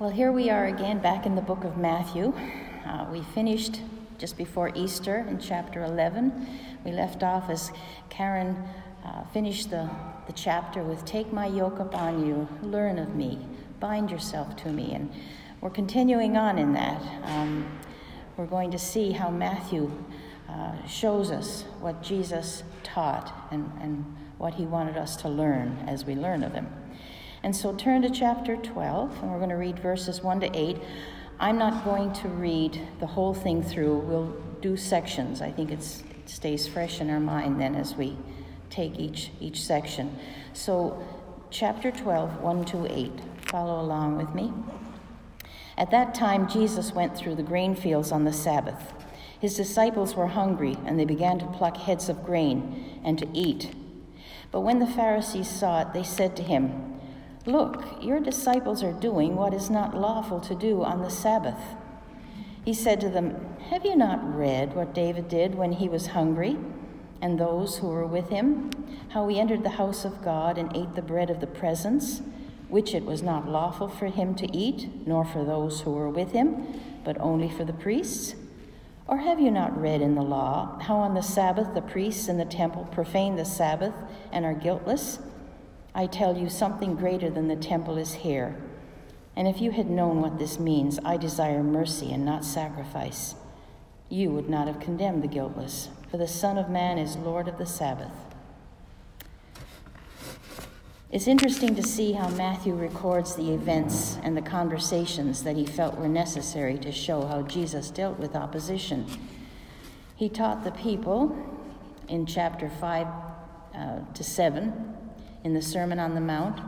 Well, here we are again back in the book of Matthew. Uh, we finished just before Easter in chapter 11. We left off as Karen uh, finished the, the chapter with Take my yoke upon you, learn of me, bind yourself to me. And we're continuing on in that. Um, we're going to see how Matthew uh, shows us what Jesus taught and, and what he wanted us to learn as we learn of him. And so turn to chapter 12, and we're going to read verses 1 to 8. I'm not going to read the whole thing through. We'll do sections. I think it stays fresh in our mind then as we take each, each section. So, chapter 12, 1 to 8. Follow along with me. At that time, Jesus went through the grain fields on the Sabbath. His disciples were hungry, and they began to pluck heads of grain and to eat. But when the Pharisees saw it, they said to him, Look, your disciples are doing what is not lawful to do on the Sabbath. He said to them, Have you not read what David did when he was hungry, and those who were with him? How he entered the house of God and ate the bread of the presence, which it was not lawful for him to eat, nor for those who were with him, but only for the priests? Or have you not read in the law how on the Sabbath the priests in the temple profane the Sabbath and are guiltless? I tell you, something greater than the temple is here. And if you had known what this means, I desire mercy and not sacrifice, you would not have condemned the guiltless, for the Son of Man is Lord of the Sabbath. It's interesting to see how Matthew records the events and the conversations that he felt were necessary to show how Jesus dealt with opposition. He taught the people in chapter 5 uh, to 7 in the Sermon on the Mount.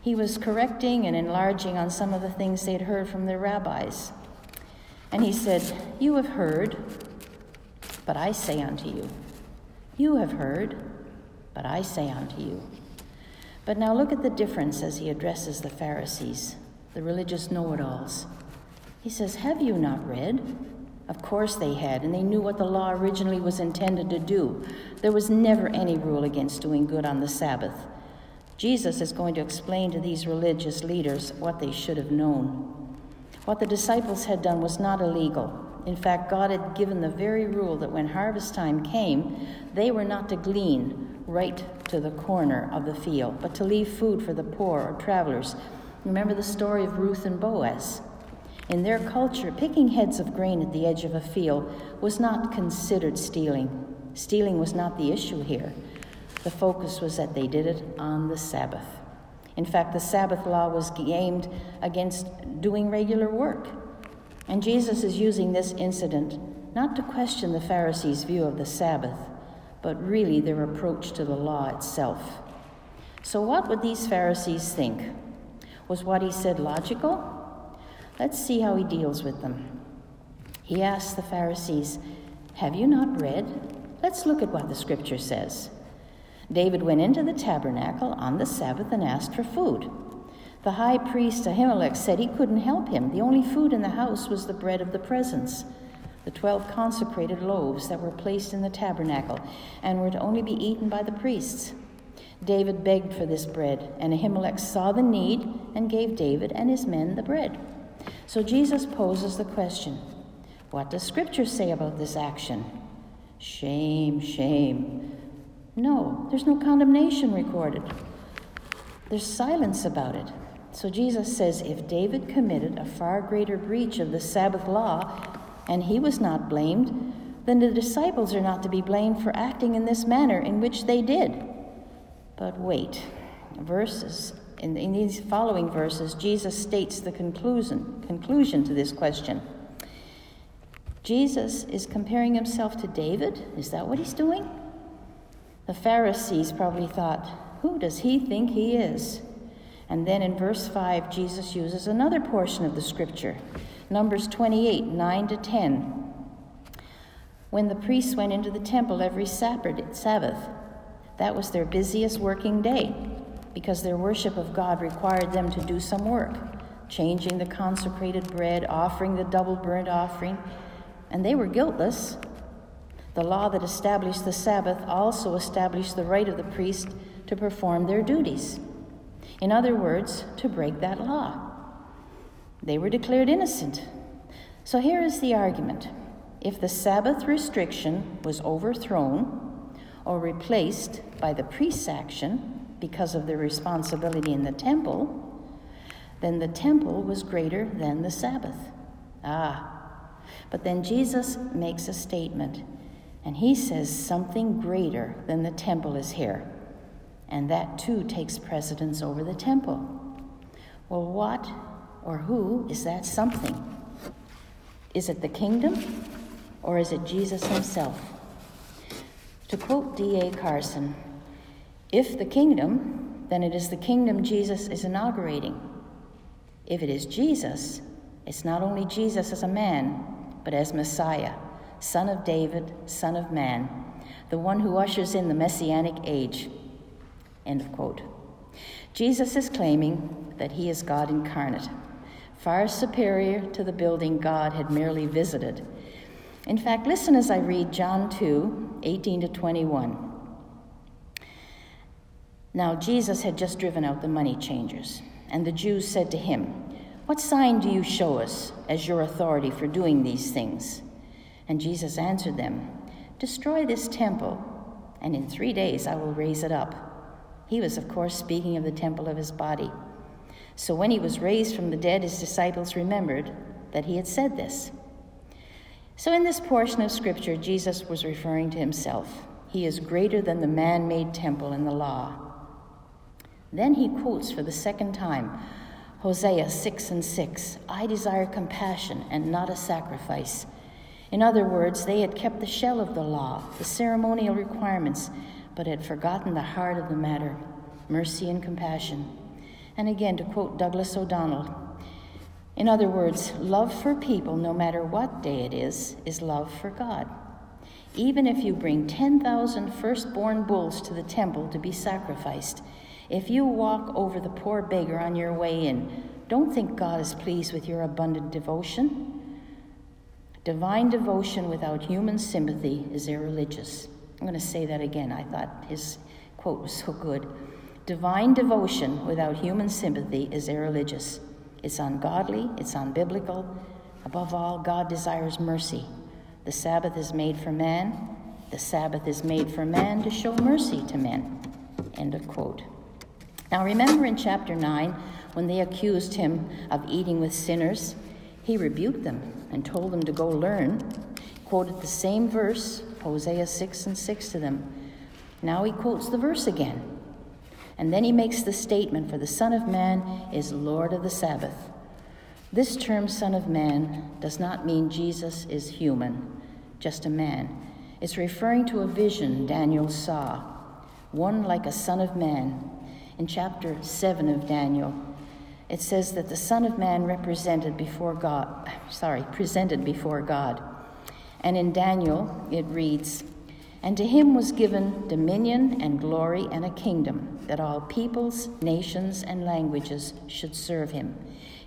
He was correcting and enlarging on some of the things they'd heard from their rabbis. And he said, You have heard, but I say unto you. You have heard, but I say unto you. But now look at the difference as he addresses the Pharisees, the religious know it alls. He says, Have you not read? Of course they had, and they knew what the law originally was intended to do. There was never any rule against doing good on the Sabbath. Jesus is going to explain to these religious leaders what they should have known. What the disciples had done was not illegal. In fact, God had given the very rule that when harvest time came, they were not to glean right to the corner of the field, but to leave food for the poor or travelers. Remember the story of Ruth and Boaz. In their culture, picking heads of grain at the edge of a field was not considered stealing. Stealing was not the issue here. The focus was that they did it on the Sabbath. In fact, the Sabbath law was aimed against doing regular work. And Jesus is using this incident not to question the Pharisees' view of the Sabbath, but really their approach to the law itself. So, what would these Pharisees think? Was what he said logical? Let's see how he deals with them. He asks the Pharisees, Have you not read? Let's look at what the scripture says. David went into the tabernacle on the Sabbath and asked for food. The high priest Ahimelech said he couldn't help him. The only food in the house was the bread of the presence, the twelve consecrated loaves that were placed in the tabernacle and were to only be eaten by the priests. David begged for this bread, and Ahimelech saw the need and gave David and his men the bread. So Jesus poses the question What does Scripture say about this action? Shame, shame. No, there's no condemnation recorded. There's silence about it. So Jesus says if David committed a far greater breach of the Sabbath law and he was not blamed, then the disciples are not to be blamed for acting in this manner in which they did. But wait, verses in, in these following verses, Jesus states the conclusion, conclusion to this question. Jesus is comparing himself to David. Is that what he's doing? The Pharisees probably thought, Who does he think he is? And then in verse 5, Jesus uses another portion of the scripture Numbers 28 9 to 10. When the priests went into the temple every Sabbath, that was their busiest working day because their worship of God required them to do some work, changing the consecrated bread, offering the double burnt offering, and they were guiltless. The law that established the Sabbath also established the right of the priest to perform their duties. In other words, to break that law. They were declared innocent. So here is the argument if the Sabbath restriction was overthrown or replaced by the priest's action because of their responsibility in the temple, then the temple was greater than the Sabbath. Ah, but then Jesus makes a statement, and he says something greater than the temple is here. And that too takes precedence over the temple. Well, what or who is that something? Is it the kingdom or is it Jesus himself? To quote D.A. Carson, if the kingdom, then it is the kingdom Jesus is inaugurating. If it is Jesus, it's not only Jesus as a man, but as Messiah, son of David, son of man, the one who ushers in the messianic age. End of quote. Jesus is claiming that he is God incarnate, far superior to the building God had merely visited. In fact, listen as I read John 2 18 to 21. Now, Jesus had just driven out the money changers, and the Jews said to him, What sign do you show us as your authority for doing these things? And Jesus answered them, Destroy this temple, and in three days I will raise it up. He was, of course, speaking of the temple of his body. So when he was raised from the dead, his disciples remembered that he had said this. So in this portion of Scripture, Jesus was referring to himself. He is greater than the man made temple in the law. Then he quotes for the second time Hosea 6 and 6 I desire compassion and not a sacrifice. In other words, they had kept the shell of the law, the ceremonial requirements, but had forgotten the heart of the matter mercy and compassion. And again, to quote Douglas O'Donnell, in other words, love for people, no matter what day it is, is love for God. Even if you bring 10,000 firstborn bulls to the temple to be sacrificed, if you walk over the poor beggar on your way in, don't think God is pleased with your abundant devotion. Divine devotion without human sympathy is irreligious. I'm going to say that again. I thought his quote was so good. Divine devotion without human sympathy is irreligious. It's ungodly, it's unbiblical. Above all, God desires mercy. The Sabbath is made for man. The Sabbath is made for man to show mercy to men. End of quote. Now, remember in chapter 9 when they accused him of eating with sinners? He rebuked them and told them to go learn. Quoted the same verse Hosea 6 and 6 to them. Now he quotes the verse again. And then he makes the statement For the Son of Man is Lord of the Sabbath. This term, Son of Man, does not mean Jesus is human, just a man. It's referring to a vision Daniel saw, one like a Son of Man. In chapter 7 of Daniel, it says that the Son of Man represented before God, sorry, presented before God. And in Daniel, it reads, And to him was given dominion and glory and a kingdom, that all peoples, nations, and languages should serve him.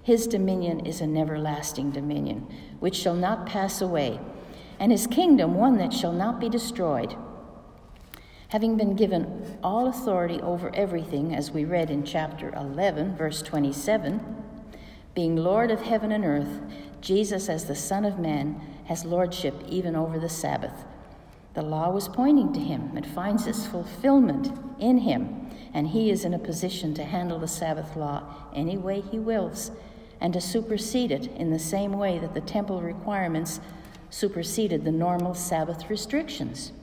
His dominion is an everlasting dominion, which shall not pass away, and his kingdom one that shall not be destroyed. Having been given all authority over everything, as we read in chapter 11, verse 27, being Lord of heaven and earth, Jesus, as the Son of Man, has lordship even over the Sabbath. The law was pointing to him. It finds its fulfillment in him, and he is in a position to handle the Sabbath law any way he wills and to supersede it in the same way that the temple requirements superseded the normal Sabbath restrictions.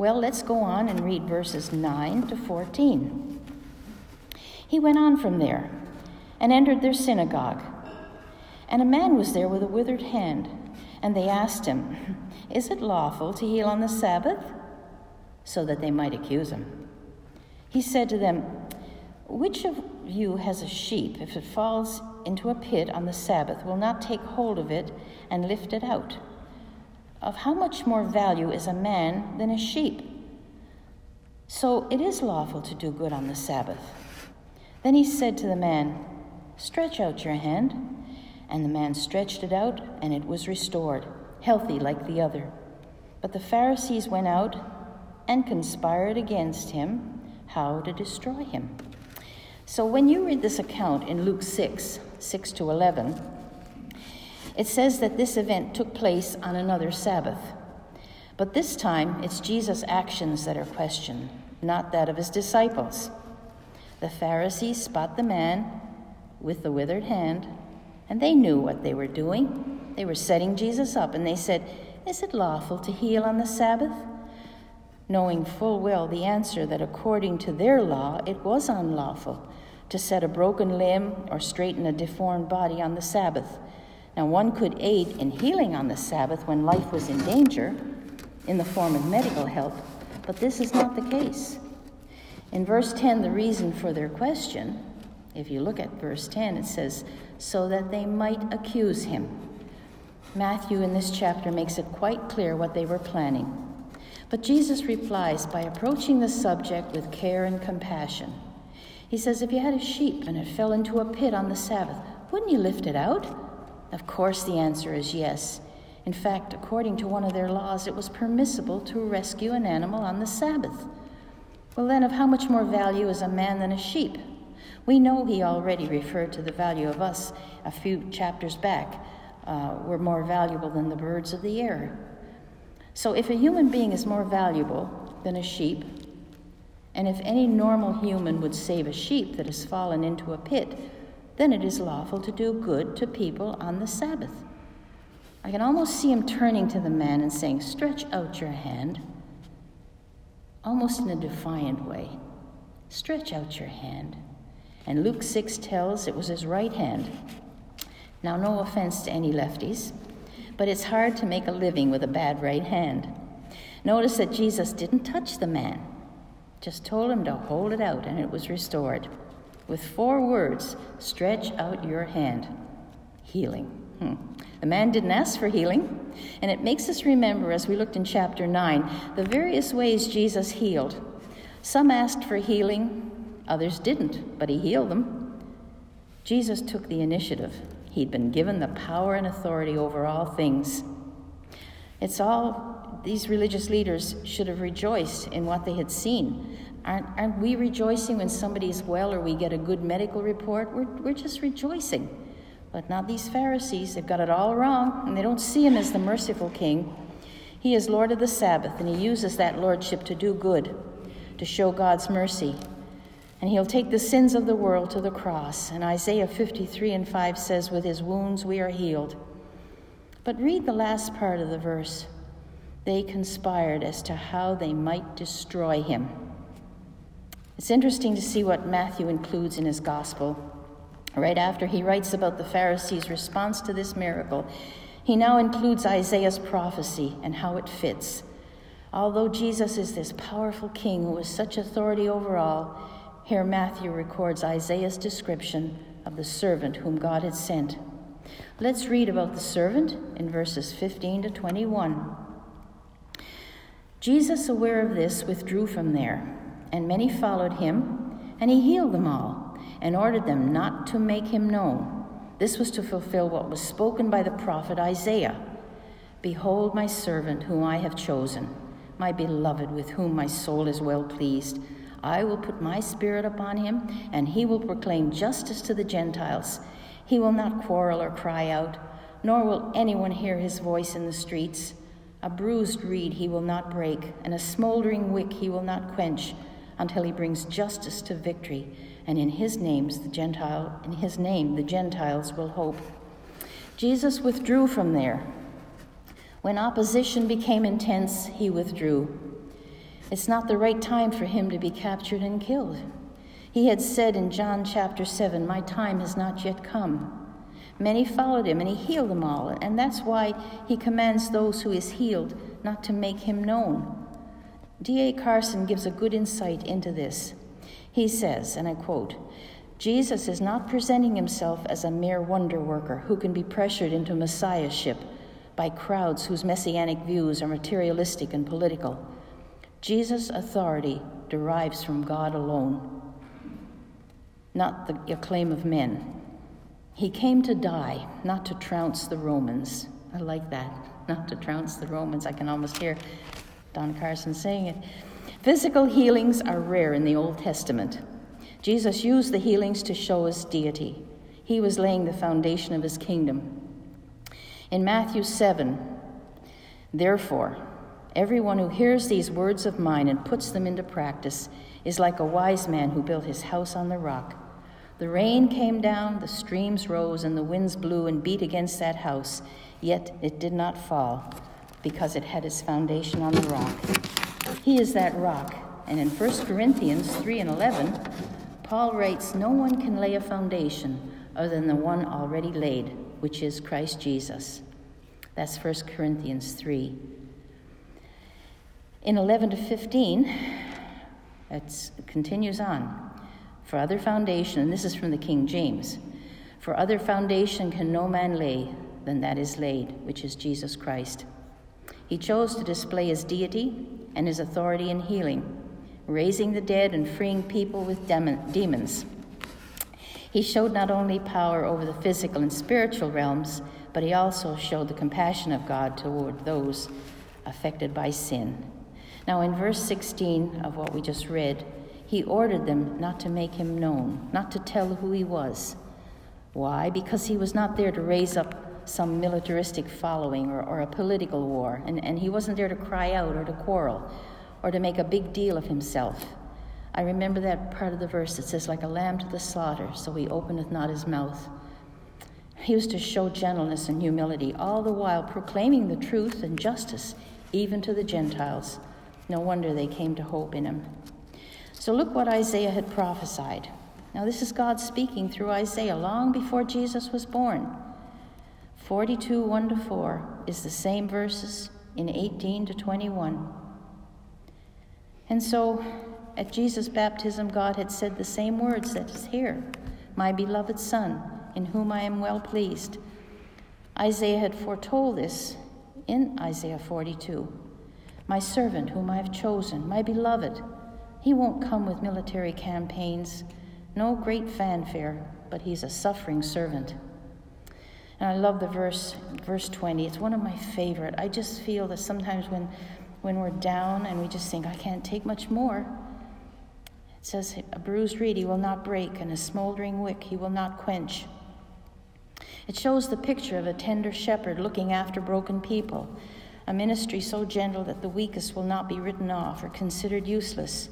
Well, let's go on and read verses 9 to 14. He went on from there and entered their synagogue. And a man was there with a withered hand. And they asked him, Is it lawful to heal on the Sabbath? So that they might accuse him. He said to them, Which of you has a sheep, if it falls into a pit on the Sabbath, will not take hold of it and lift it out? Of how much more value is a man than a sheep? So it is lawful to do good on the Sabbath. Then he said to the man, Stretch out your hand. And the man stretched it out, and it was restored, healthy like the other. But the Pharisees went out and conspired against him how to destroy him. So when you read this account in Luke 6, 6 to 11, it says that this event took place on another Sabbath. But this time, it's Jesus' actions that are questioned, not that of his disciples. The Pharisees spot the man with the withered hand, and they knew what they were doing. They were setting Jesus up, and they said, Is it lawful to heal on the Sabbath? Knowing full well the answer that according to their law it was unlawful to set a broken limb or straighten a deformed body on the Sabbath. Now, one could aid in healing on the Sabbath when life was in danger in the form of medical help, but this is not the case. In verse 10, the reason for their question, if you look at verse 10, it says, so that they might accuse him. Matthew in this chapter makes it quite clear what they were planning. But Jesus replies by approaching the subject with care and compassion. He says, If you had a sheep and it fell into a pit on the Sabbath, wouldn't you lift it out? Of course, the answer is yes. In fact, according to one of their laws, it was permissible to rescue an animal on the Sabbath. Well, then, of how much more value is a man than a sheep? We know he already referred to the value of us a few chapters back. Uh, we're more valuable than the birds of the air. So, if a human being is more valuable than a sheep, and if any normal human would save a sheep that has fallen into a pit, then it is lawful to do good to people on the Sabbath. I can almost see him turning to the man and saying, Stretch out your hand, almost in a defiant way. Stretch out your hand. And Luke 6 tells it was his right hand. Now, no offense to any lefties, but it's hard to make a living with a bad right hand. Notice that Jesus didn't touch the man just told him to hold it out, and it was restored. With four words stretch out your hand. Healing. Hmm. The man didn't ask for healing, and it makes us remember, as we looked in chapter 9, the various ways Jesus healed. Some asked for healing, others didn't, but he healed them. Jesus took the initiative. He'd been given the power and authority over all things. It's all these religious leaders should have rejoiced in what they had seen. Aren't, aren't we rejoicing when somebody's well or we get a good medical report? We're, we're just rejoicing. But not these Pharisees. They've got it all wrong, and they don't see him as the merciful king. He is Lord of the Sabbath, and he uses that lordship to do good, to show God's mercy. And he'll take the sins of the world to the cross. And Isaiah 53 and 5 says, With his wounds we are healed. But read the last part of the verse they conspired as to how they might destroy him. It's interesting to see what Matthew includes in his gospel. Right after he writes about the Pharisees' response to this miracle, he now includes Isaiah's prophecy and how it fits. Although Jesus is this powerful king who has such authority over all, here Matthew records Isaiah's description of the servant whom God had sent. Let's read about the servant in verses 15 to 21. Jesus, aware of this, withdrew from there, and many followed him, and he healed them all, and ordered them not to make him known. This was to fulfill what was spoken by the prophet Isaiah Behold, my servant, whom I have chosen, my beloved, with whom my soul is well pleased. I will put my spirit upon him, and he will proclaim justice to the Gentiles. He will not quarrel or cry out, nor will anyone hear his voice in the streets. A bruised reed he will not break, and a smoldering wick he will not quench, until he brings justice to victory. And in his names the Gentile, in his name the Gentiles will hope. Jesus withdrew from there. When opposition became intense, he withdrew. It's not the right time for him to be captured and killed. He had said in John chapter 7, My time has not yet come. Many followed him, and he healed them all. And that's why he commands those who is healed not to make him known. D.A. Carson gives a good insight into this. He says, and I quote, Jesus is not presenting himself as a mere wonder worker who can be pressured into messiahship by crowds whose messianic views are materialistic and political. Jesus' authority derives from God alone, not the acclaim of men. He came to die, not to trounce the Romans. I like that, not to trounce the Romans. I can almost hear Don Carson saying it. Physical healings are rare in the Old Testament. Jesus used the healings to show his deity. He was laying the foundation of his kingdom. In Matthew 7, therefore, everyone who hears these words of mine and puts them into practice is like a wise man who built his house on the rock. The rain came down, the streams rose, and the winds blew and beat against that house, yet it did not fall, because it had its foundation on the rock. He is that rock. And in 1 Corinthians 3 and 11, Paul writes, No one can lay a foundation other than the one already laid, which is Christ Jesus. That's 1 Corinthians 3. In 11 to 15, it continues on. For other foundation, and this is from the King James, for other foundation can no man lay than that is laid, which is Jesus Christ. He chose to display his deity and his authority in healing, raising the dead and freeing people with demons. He showed not only power over the physical and spiritual realms, but he also showed the compassion of God toward those affected by sin. Now, in verse 16 of what we just read, he ordered them not to make him known, not to tell who he was. Why? Because he was not there to raise up some militaristic following or, or a political war, and, and he wasn't there to cry out or to quarrel or to make a big deal of himself. I remember that part of the verse that says, like a lamb to the slaughter, so he openeth not his mouth. He was to show gentleness and humility, all the while proclaiming the truth and justice, even to the Gentiles. No wonder they came to hope in him. So look what Isaiah had prophesied. Now, this is God speaking through Isaiah long before Jesus was born. 42 1 to 4 is the same verses in 18 to 21. And so, at Jesus' baptism, God had said the same words that is here My beloved Son, in whom I am well pleased. Isaiah had foretold this in Isaiah 42. My servant, whom I have chosen, my beloved. He won't come with military campaigns, no great fanfare, but he's a suffering servant. And I love the verse, verse 20. It's one of my favorite. I just feel that sometimes when, when we're down and we just think, I can't take much more, it says, A bruised reed he will not break, and a smoldering wick he will not quench. It shows the picture of a tender shepherd looking after broken people, a ministry so gentle that the weakest will not be written off or considered useless,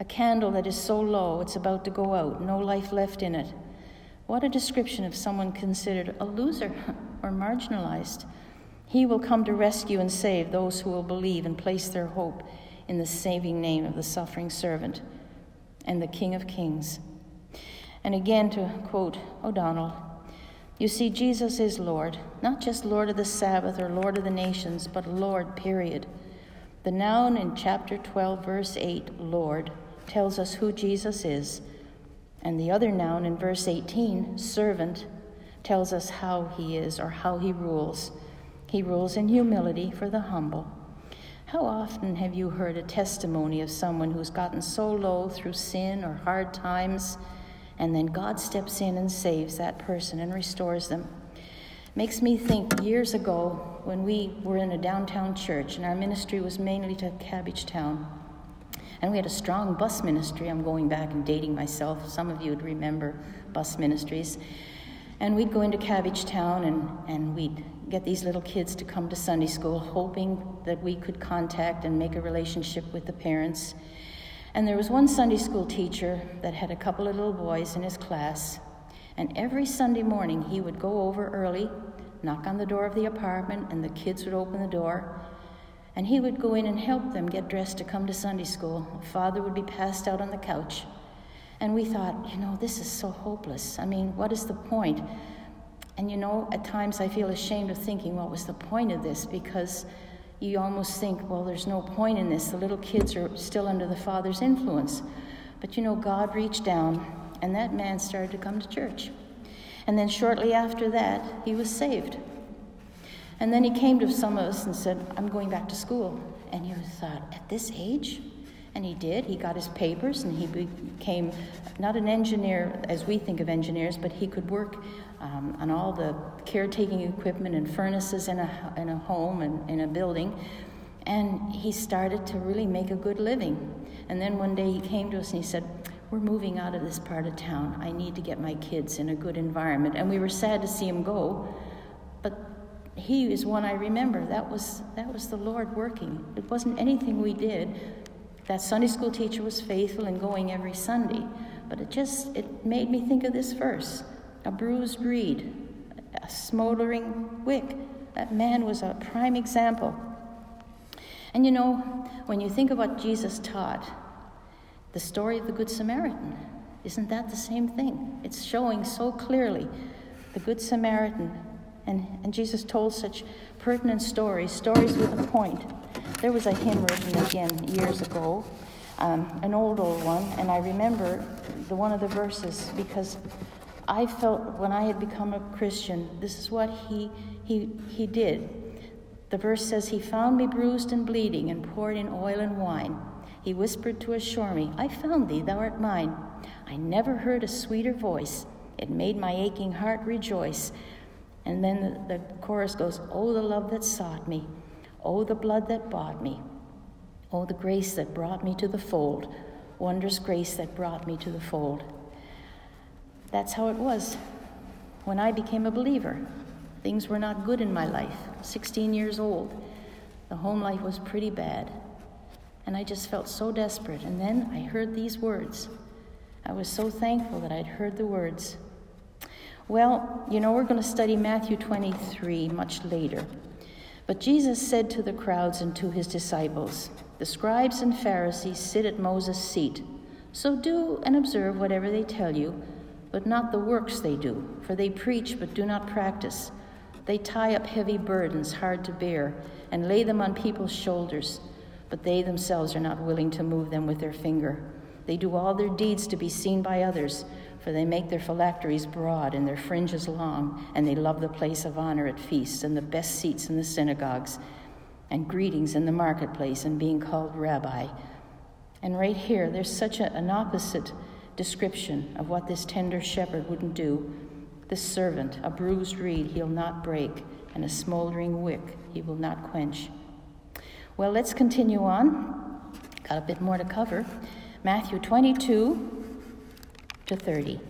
a candle that is so low it's about to go out, no life left in it what a description of someone considered a loser or marginalized. He will come to rescue and save those who will believe and place their hope in the saving name of the suffering servant and the King of Kings. And again, to quote O'Donnell, you see, Jesus is Lord, not just Lord of the Sabbath or Lord of the nations, but Lord, period. The noun in chapter 12, verse 8, Lord, tells us who Jesus is and the other noun in verse 18, servant, tells us how he is or how he rules. He rules in humility for the humble. How often have you heard a testimony of someone who's gotten so low through sin or hard times, and then God steps in and saves that person and restores them? Makes me think years ago when we were in a downtown church and our ministry was mainly to Cabbagetown. And we had a strong bus ministry. I'm going back and dating myself. Some of you would remember bus ministries. And we'd go into Cabbagetown and, and we'd get these little kids to come to Sunday school, hoping that we could contact and make a relationship with the parents. And there was one Sunday school teacher that had a couple of little boys in his class. And every Sunday morning, he would go over early, knock on the door of the apartment, and the kids would open the door. And he would go in and help them get dressed to come to Sunday school. Father would be passed out on the couch. And we thought, you know, this is so hopeless. I mean, what is the point? And you know, at times I feel ashamed of thinking, what was the point of this? Because you almost think, well, there's no point in this. The little kids are still under the Father's influence. But you know, God reached down, and that man started to come to church. And then shortly after that, he was saved. And then he came to some of us and said, I'm going back to school. And you thought, at this age? And he did. He got his papers and he became not an engineer as we think of engineers, but he could work um, on all the caretaking equipment and furnaces in a, in a home and in a building. And he started to really make a good living. And then one day he came to us and he said, We're moving out of this part of town. I need to get my kids in a good environment. And we were sad to see him go, but he is one I remember. That was, that was the Lord working. It wasn't anything we did. That Sunday school teacher was faithful and going every Sunday, but it just it made me think of this verse: a bruised reed, a smoldering wick. That man was a prime example. And you know, when you think of what Jesus taught, the story of the Good Samaritan, isn't that the same thing? It's showing so clearly the Good Samaritan. And, and Jesus told such pertinent stories, stories with a point. There was a hymn written again years ago, um, an old, old one, and I remember the one of the verses because I felt when I had become a Christian, this is what he, he, he did. The verse says, He found me bruised and bleeding and poured in oil and wine. He whispered to assure me, I found thee, thou art mine. I never heard a sweeter voice. It made my aching heart rejoice. And then the, chorus goes, Oh, the love that sought me. Oh, the blood that bought me. Oh, the grace that brought me to the fold. Wondrous grace that brought me to the fold. That's how it was when I became a believer. Things were not good in my life. 16 years old. The home life was pretty bad. And I just felt so desperate. And then I heard these words. I was so thankful that I'd heard the words. Well, you know, we're going to study Matthew 23 much later. But Jesus said to the crowds and to his disciples, The scribes and Pharisees sit at Moses' seat. So do and observe whatever they tell you, but not the works they do, for they preach but do not practice. They tie up heavy burdens hard to bear and lay them on people's shoulders, but they themselves are not willing to move them with their finger. They do all their deeds to be seen by others, for they make their phylacteries broad and their fringes long, and they love the place of honor at feasts and the best seats in the synagogues, and greetings in the marketplace, and being called rabbi. And right here, there's such a, an opposite description of what this tender shepherd wouldn't do This servant, a bruised reed he'll not break, and a smoldering wick he will not quench. Well, let's continue on. Got a bit more to cover. Matthew 22 to 30.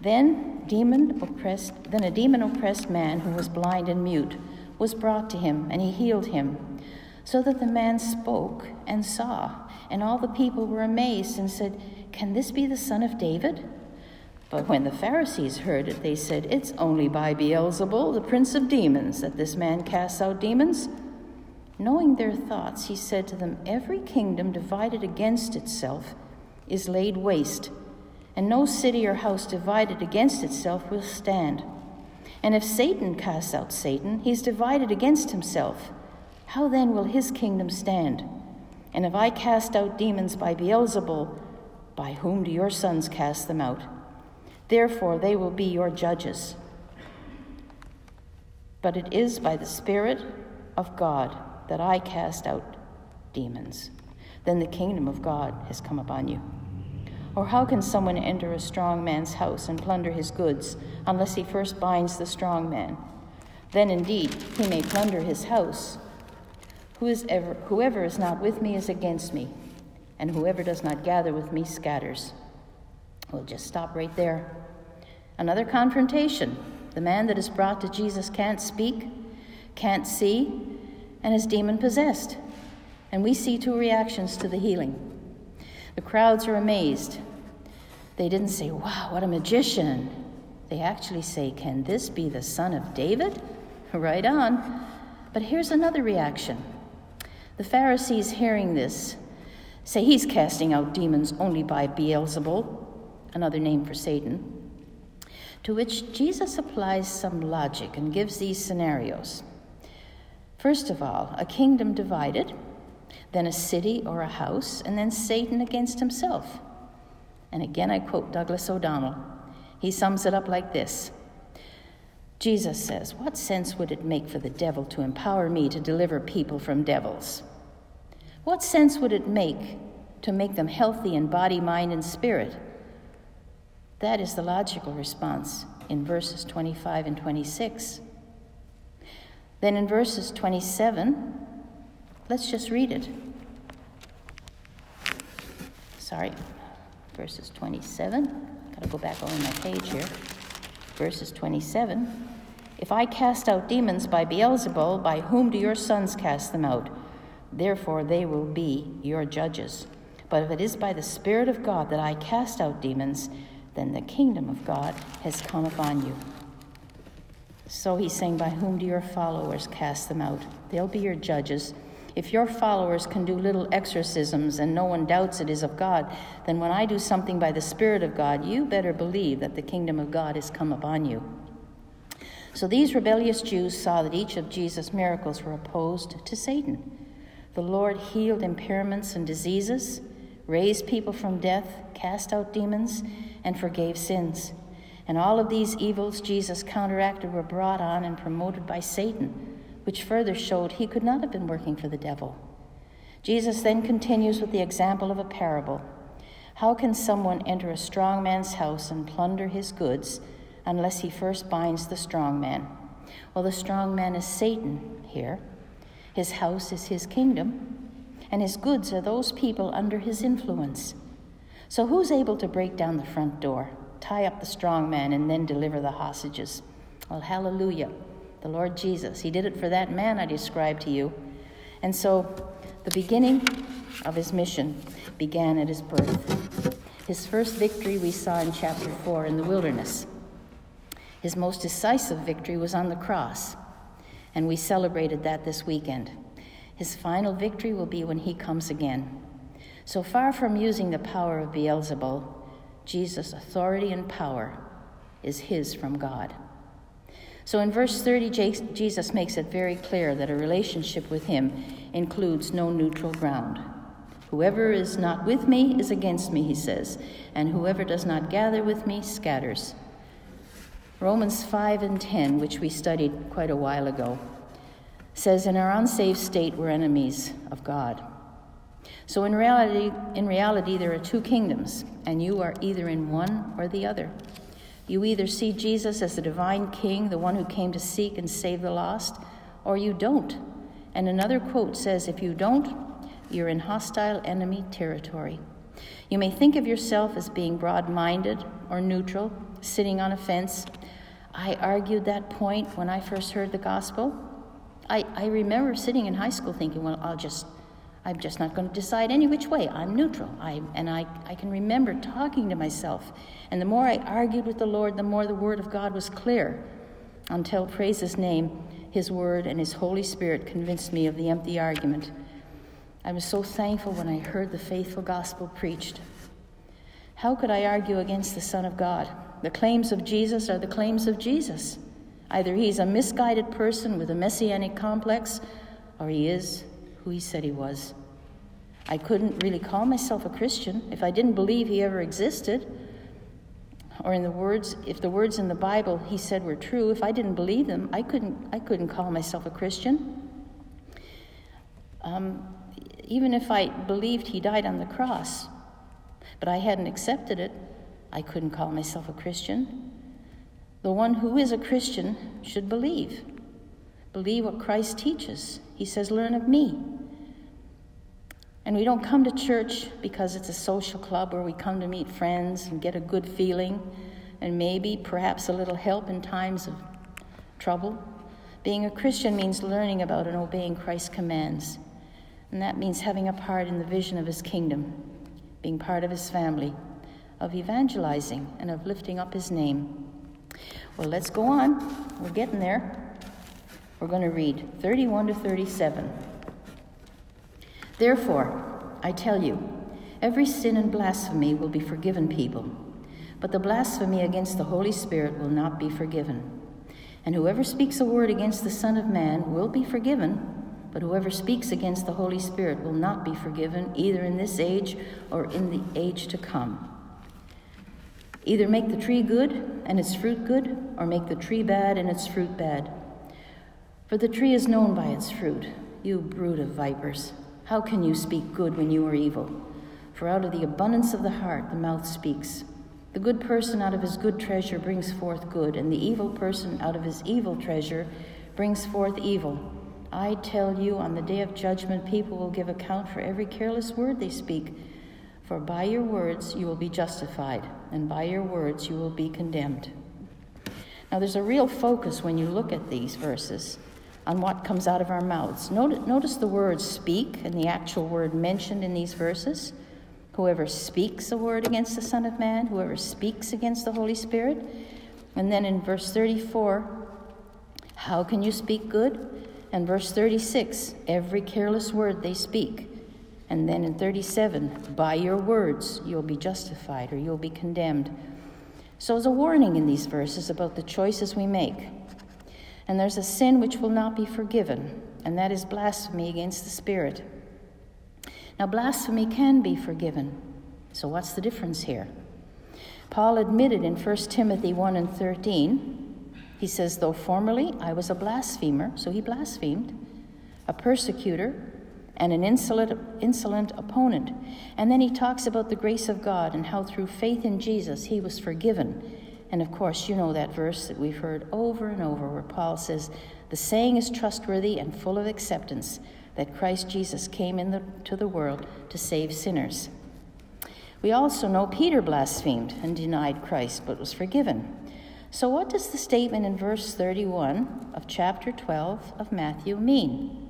Then demon oppressed then a demon oppressed man who was blind and mute was brought to him and he healed him so that the man spoke and saw and all the people were amazed and said can this be the son of David but when the Pharisees heard it, they said, It's only by Beelzebul, the prince of demons, that this man casts out demons. Knowing their thoughts, he said to them, Every kingdom divided against itself is laid waste, and no city or house divided against itself will stand. And if Satan casts out Satan, he's divided against himself. How then will his kingdom stand? And if I cast out demons by Beelzebul, by whom do your sons cast them out? Therefore, they will be your judges. But it is by the Spirit of God that I cast out demons. Then the kingdom of God has come upon you. Or how can someone enter a strong man's house and plunder his goods unless he first binds the strong man? Then indeed he may plunder his house. Who is ever, whoever is not with me is against me, and whoever does not gather with me scatters. We'll just stop right there. Another confrontation. The man that is brought to Jesus can't speak, can't see, and is demon possessed. And we see two reactions to the healing. The crowds are amazed. They didn't say, Wow, what a magician. They actually say, Can this be the son of David? Right on. But here's another reaction. The Pharisees, hearing this, say he's casting out demons only by Beelzebul, another name for Satan to which Jesus applies some logic and gives these scenarios. First of all, a kingdom divided, then a city or a house, and then Satan against himself. And again, I quote Douglas O'Donnell. He sums it up like this Jesus says, What sense would it make for the devil to empower me to deliver people from devils? What sense would it make to make them healthy in body, mind, and spirit? That is the logical response in verses 25 and 26. Then in verses 27, let's just read it. Sorry, verses 27. Got to go back over my page here. Verses 27. If I cast out demons by Beelzebul, by whom do your sons cast them out? Therefore they will be your judges. But if it is by the Spirit of God that I cast out demons, then the kingdom of God has come upon you. So he's saying, By whom do your followers cast them out? They'll be your judges. If your followers can do little exorcisms and no one doubts it is of God, then when I do something by the Spirit of God, you better believe that the kingdom of God has come upon you. So these rebellious Jews saw that each of Jesus' miracles were opposed to Satan. The Lord healed impairments and diseases, raised people from death, cast out demons, and forgave sins. And all of these evils Jesus counteracted were brought on and promoted by Satan which further showed he could not have been working for the devil. Jesus then continues with the example of a parable. How can someone enter a strong man's house and plunder his goods unless he first binds the strong man? Well, the strong man is Satan here. His house is his kingdom, and his goods are those people under his influence. So, who's able to break down the front door, tie up the strong man, and then deliver the hostages? Well, hallelujah the Lord Jesus. He did it for that man I described to you. And so the beginning of his mission began at his birth. His first victory we saw in chapter 4 in the wilderness. His most decisive victory was on the cross, and we celebrated that this weekend. His final victory will be when he comes again. So far from using the power of Beelzebul, Jesus' authority and power is his from God. So in verse 30, Jesus makes it very clear that a relationship with him includes no neutral ground. Whoever is not with me is against me, he says, and whoever does not gather with me scatters. Romans 5 and 10, which we studied quite a while ago, says, In our unsaved state, we're enemies of God. So in reality, in reality, there are two kingdoms, and you are either in one or the other. You either see Jesus as the divine king, the one who came to seek and save the lost, or you don't. And another quote says, If you don't, you're in hostile enemy territory. You may think of yourself as being broad minded or neutral, sitting on a fence. I argued that point when I first heard the gospel. I, I remember sitting in high school thinking, well, I'll just I'm just not going to decide any which way. I'm neutral. I, and I, I can remember talking to myself. And the more I argued with the Lord, the more the Word of God was clear. Until, praise His name, His Word and His Holy Spirit convinced me of the empty argument. I was so thankful when I heard the faithful gospel preached. How could I argue against the Son of God? The claims of Jesus are the claims of Jesus. Either he's a misguided person with a messianic complex, or he is who he said he was. I couldn't really call myself a Christian if I didn't believe he ever existed. Or in the words, if the words in the Bible he said were true, if I didn't believe them, I couldn't, I couldn't call myself a Christian. Um, even if I believed he died on the cross, but I hadn't accepted it, I couldn't call myself a Christian. The one who is a Christian should believe. Believe what Christ teaches. He says, Learn of me. And we don't come to church because it's a social club where we come to meet friends and get a good feeling and maybe, perhaps, a little help in times of trouble. Being a Christian means learning about and obeying Christ's commands. And that means having a part in the vision of his kingdom, being part of his family, of evangelizing, and of lifting up his name. Well, let's go on. We're getting there. We're going to read 31 to 37. Therefore, I tell you, every sin and blasphemy will be forgiven people, but the blasphemy against the Holy Spirit will not be forgiven. And whoever speaks a word against the Son of Man will be forgiven, but whoever speaks against the Holy Spirit will not be forgiven, either in this age or in the age to come. Either make the tree good and its fruit good, or make the tree bad and its fruit bad. For the tree is known by its fruit. You brood of vipers, how can you speak good when you are evil? For out of the abundance of the heart the mouth speaks. The good person out of his good treasure brings forth good, and the evil person out of his evil treasure brings forth evil. I tell you, on the day of judgment, people will give account for every careless word they speak. For by your words you will be justified, and by your words you will be condemned. Now, there's a real focus when you look at these verses on what comes out of our mouths. Notice, notice the word speak and the actual word mentioned in these verses. Whoever speaks a word against the Son of Man, whoever speaks against the Holy Spirit. And then in verse 34, how can you speak good? And verse 36, every careless word they speak. And then in 37, by your words you'll be justified or you'll be condemned. So there's a warning in these verses about the choices we make. And there's a sin which will not be forgiven, and that is blasphemy against the Spirit. Now, blasphemy can be forgiven. So, what's the difference here? Paul admitted in 1 Timothy 1 and 13, he says, Though formerly I was a blasphemer, so he blasphemed, a persecutor, and an insolent, insolent opponent. And then he talks about the grace of God and how through faith in Jesus he was forgiven. And of course, you know that verse that we've heard over and over where Paul says, The saying is trustworthy and full of acceptance that Christ Jesus came into the world to save sinners. We also know Peter blasphemed and denied Christ, but was forgiven. So, what does the statement in verse 31 of chapter 12 of Matthew mean?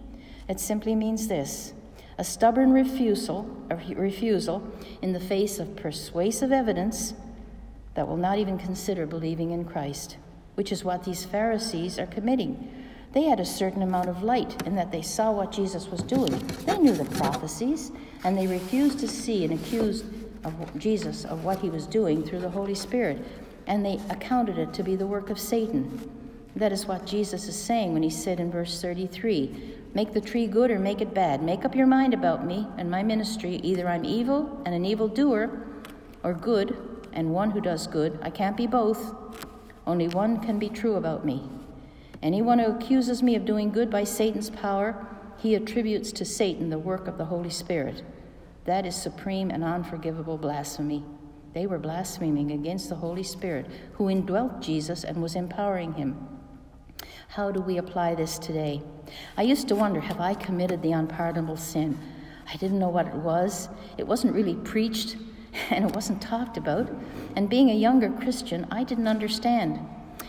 It simply means this a stubborn refusal, a refusal in the face of persuasive evidence that will not even consider believing in Christ, which is what these Pharisees are committing. They had a certain amount of light in that they saw what Jesus was doing. They knew the prophecies, and they refused to see and accused of Jesus of what he was doing through the Holy Spirit, and they accounted it to be the work of Satan. That is what Jesus is saying when he said in verse 33 Make the tree good or make it bad. Make up your mind about me and my ministry. Either I'm evil and an evil doer, or good and one who does good. I can't be both. Only one can be true about me. Anyone who accuses me of doing good by Satan's power, he attributes to Satan the work of the Holy Spirit. That is supreme and unforgivable blasphemy. They were blaspheming against the Holy Spirit, who indwelt Jesus and was empowering him. How do we apply this today? I used to wonder have I committed the unpardonable sin? I didn't know what it was. It wasn't really preached and it wasn't talked about. And being a younger Christian, I didn't understand.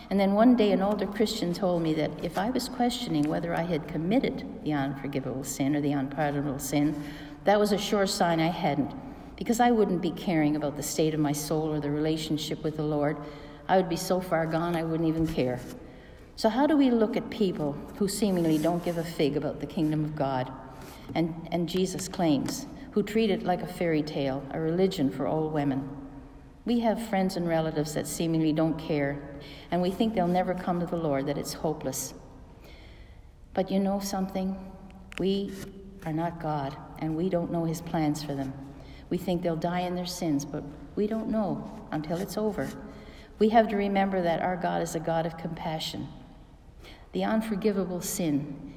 And then one day, an older Christian told me that if I was questioning whether I had committed the unforgivable sin or the unpardonable sin, that was a sure sign I hadn't, because I wouldn't be caring about the state of my soul or the relationship with the Lord. I would be so far gone I wouldn't even care. So, how do we look at people who seemingly don't give a fig about the kingdom of God and, and Jesus' claims, who treat it like a fairy tale, a religion for all women? We have friends and relatives that seemingly don't care, and we think they'll never come to the Lord, that it's hopeless. But you know something? We are not God, and we don't know His plans for them. We think they'll die in their sins, but we don't know until it's over. We have to remember that our God is a God of compassion. The unforgivable sin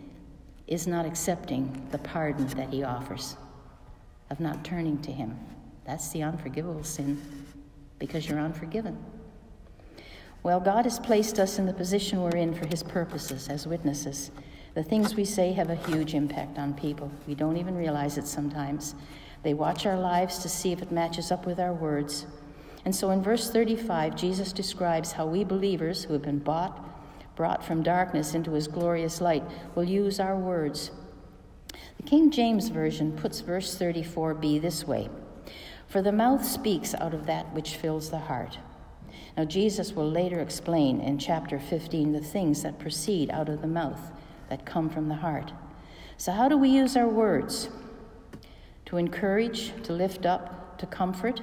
is not accepting the pardon that He offers, of not turning to Him. That's the unforgivable sin because you're unforgiven. Well, God has placed us in the position we're in for His purposes as witnesses. The things we say have a huge impact on people. We don't even realize it sometimes. They watch our lives to see if it matches up with our words. And so in verse 35, Jesus describes how we believers who have been bought, brought from darkness into his glorious light, will use our words. King James Version puts verse 34b this way For the mouth speaks out of that which fills the heart. Now, Jesus will later explain in chapter 15 the things that proceed out of the mouth, that come from the heart. So, how do we use our words? To encourage, to lift up, to comfort.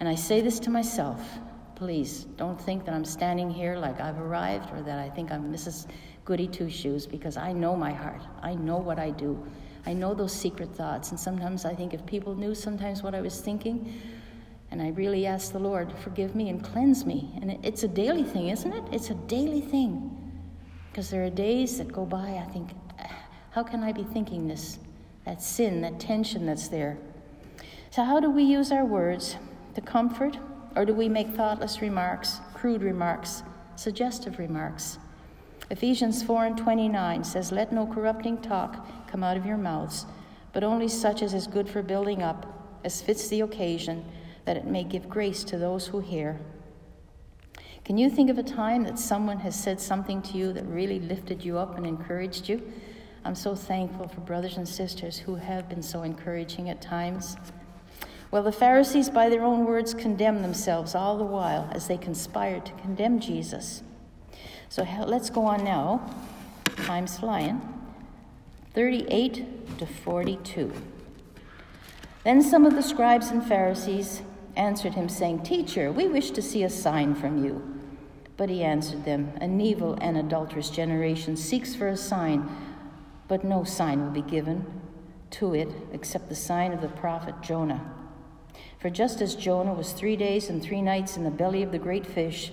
And I say this to myself please don't think that I'm standing here like I've arrived or that I think I'm Mrs. Goody Two Shoes because I know my heart. I know what I do. I know those secret thoughts. And sometimes I think if people knew sometimes what I was thinking, and I really ask the Lord, to forgive me and cleanse me. And it's a daily thing, isn't it? It's a daily thing. Because there are days that go by, I think, ah, how can I be thinking this? That sin, that tension that's there. So, how do we use our words to comfort, or do we make thoughtless remarks, crude remarks, suggestive remarks? Ephesians 4 and 29 says, Let no corrupting talk come out of your mouths, but only such as is good for building up as fits the occasion, that it may give grace to those who hear. Can you think of a time that someone has said something to you that really lifted you up and encouraged you? I'm so thankful for brothers and sisters who have been so encouraging at times. Well, the Pharisees, by their own words, condemned themselves all the while as they conspired to condemn Jesus. So let's go on now. Time's flying. 38 to 42. Then some of the scribes and Pharisees answered him, saying, Teacher, we wish to see a sign from you. But he answered them, An evil and adulterous generation seeks for a sign, but no sign will be given to it except the sign of the prophet Jonah. For just as Jonah was three days and three nights in the belly of the great fish,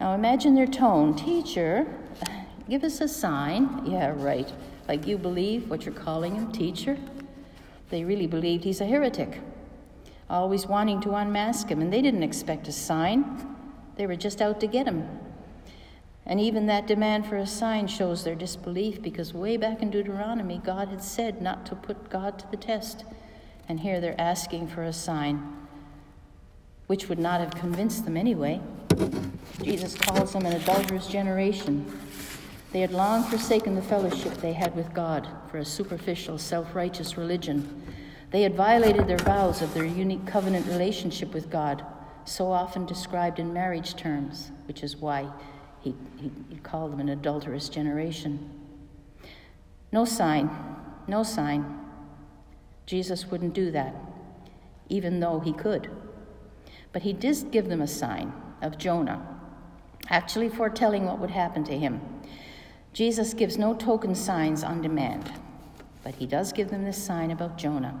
Now imagine their tone Teacher, give us a sign. Yeah, right. Like you believe what you're calling him, teacher. They really believed he's a heretic, always wanting to unmask him, and they didn't expect a sign. They were just out to get him. And even that demand for a sign shows their disbelief because way back in Deuteronomy, God had said not to put God to the test. And here they're asking for a sign, which would not have convinced them anyway. Jesus calls them an adulterous generation. They had long forsaken the fellowship they had with God for a superficial, self righteous religion. They had violated their vows of their unique covenant relationship with God, so often described in marriage terms, which is why he, he, he called them an adulterous generation. No sign, no sign. Jesus wouldn't do that, even though he could. But he did give them a sign of Jonah, actually foretelling what would happen to him. Jesus gives no token signs on demand, but he does give them this sign about Jonah,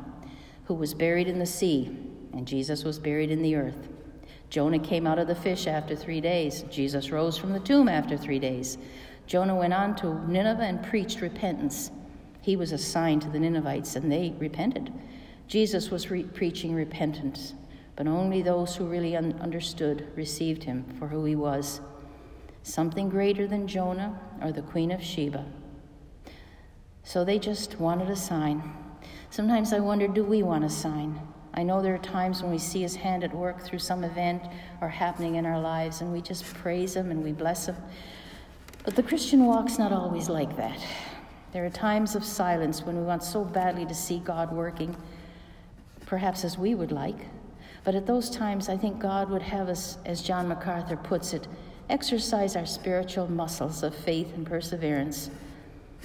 who was buried in the sea, and Jesus was buried in the earth. Jonah came out of the fish after three days. Jesus rose from the tomb after three days. Jonah went on to Nineveh and preached repentance. He was a sign to the Ninevites, and they repented. Jesus was re- preaching repentance, but only those who really un- understood received him for who he was something greater than Jonah or the Queen of Sheba. So they just wanted a sign. Sometimes I wonder do we want a sign? I know there are times when we see his hand at work through some event or happening in our lives, and we just praise him and we bless him. But the Christian walk's not always like that. There are times of silence when we want so badly to see God working, perhaps as we would like. But at those times, I think God would have us, as John MacArthur puts it, exercise our spiritual muscles of faith and perseverance.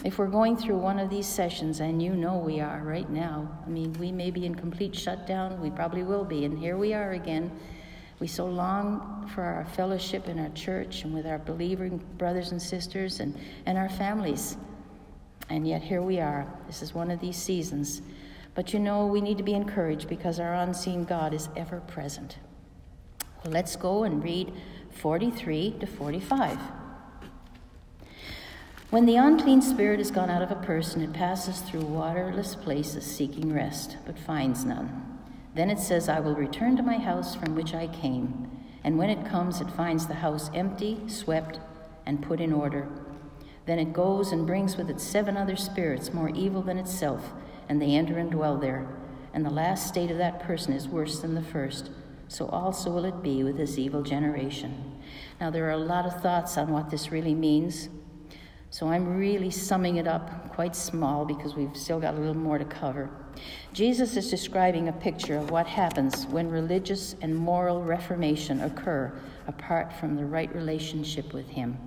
If we're going through one of these sessions, and you know we are right now, I mean, we may be in complete shutdown, we probably will be, and here we are again. We so long for our fellowship in our church and with our believing brothers and sisters and, and our families. And yet here we are. This is one of these seasons. But you know, we need to be encouraged because our unseen God is ever present. Well, let's go and read 43 to 45. When the unclean spirit is gone out of a person, it passes through waterless places seeking rest, but finds none. Then it says, I will return to my house from which I came. And when it comes, it finds the house empty, swept, and put in order. Then it goes and brings with it seven other spirits more evil than itself, and they enter and dwell there. And the last state of that person is worse than the first. So also will it be with this evil generation. Now, there are a lot of thoughts on what this really means. So I'm really summing it up quite small because we've still got a little more to cover. Jesus is describing a picture of what happens when religious and moral reformation occur apart from the right relationship with Him.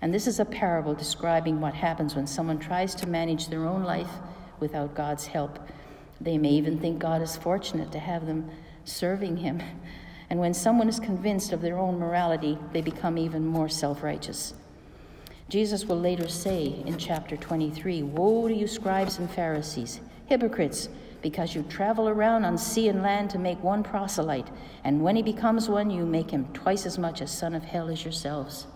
And this is a parable describing what happens when someone tries to manage their own life without God's help. They may even think God is fortunate to have them serving Him. And when someone is convinced of their own morality, they become even more self righteous. Jesus will later say in chapter 23 Woe to you, scribes and Pharisees, hypocrites! because you travel around on sea and land to make one proselyte, and when he becomes one, you make him twice as much a son of hell as yourselves.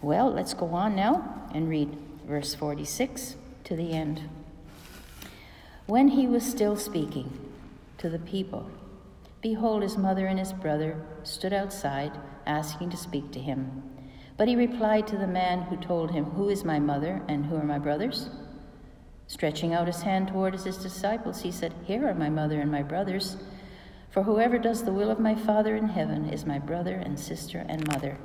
Well, let's go on now and read verse 46 to the end. When he was still speaking to the people, behold, his mother and his brother stood outside, asking to speak to him. But he replied to the man who told him, Who is my mother and who are my brothers? Stretching out his hand toward his disciples, he said, Here are my mother and my brothers. For whoever does the will of my Father in heaven is my brother and sister and mother.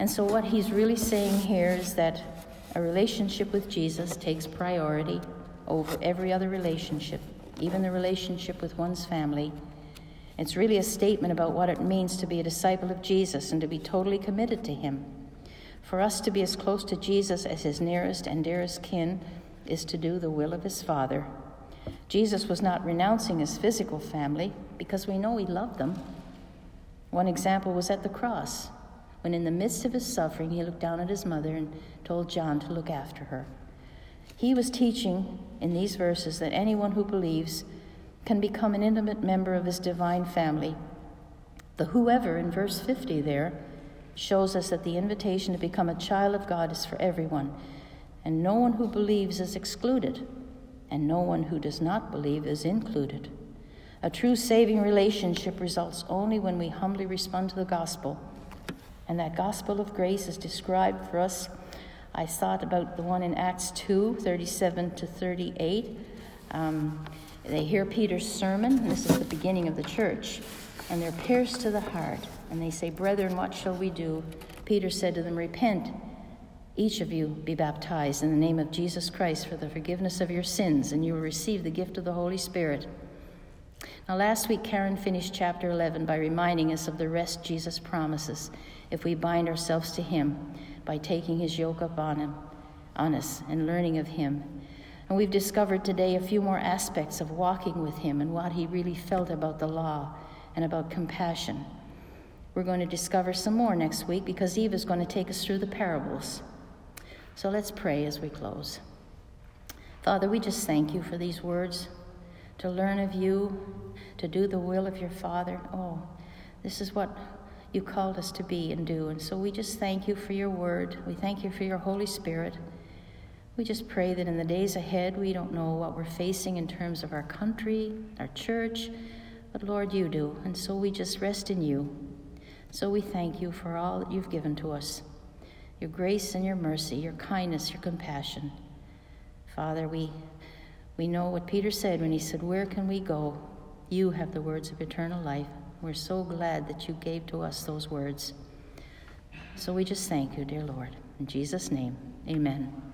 And so, what he's really saying here is that a relationship with Jesus takes priority over every other relationship, even the relationship with one's family. It's really a statement about what it means to be a disciple of Jesus and to be totally committed to him. For us to be as close to Jesus as his nearest and dearest kin is to do the will of his Father. Jesus was not renouncing his physical family because we know he loved them. One example was at the cross when in the midst of his suffering he looked down at his mother and told John to look after her. He was teaching in these verses that anyone who believes can become an intimate member of his divine family. The whoever in verse 50 there shows us that the invitation to become a child of God is for everyone, and no one who believes is excluded, and no one who does not believe is included. A true saving relationship results only when we humbly respond to the gospel and that gospel of grace is described for us. I thought about the one in Acts 2 37 to 38. Um, they hear Peter's sermon, this is the beginning of the church, and they're pierced to the heart. And they say, Brethren, what shall we do? Peter said to them, Repent, each of you be baptized in the name of Jesus Christ for the forgiveness of your sins, and you will receive the gift of the Holy Spirit. Now, last week, Karen finished chapter 11 by reminding us of the rest Jesus promises if we bind ourselves to Him by taking His yoke upon Him, on us, and learning of Him. And we've discovered today a few more aspects of walking with Him and what He really felt about the law and about compassion. We're going to discover some more next week because Eve is going to take us through the parables. So let's pray as we close. Father, we just thank you for these words to learn of you, to do the will of your Father. Oh, this is what you called us to be and do. And so we just thank you for your word. We thank you for your Holy Spirit. We just pray that in the days ahead, we don't know what we're facing in terms of our country, our church, but Lord, you do. And so we just rest in you. So we thank you for all that you've given to us your grace and your mercy, your kindness, your compassion. Father, we, we know what Peter said when he said, Where can we go? You have the words of eternal life. We're so glad that you gave to us those words. So we just thank you, dear Lord. In Jesus' name, amen.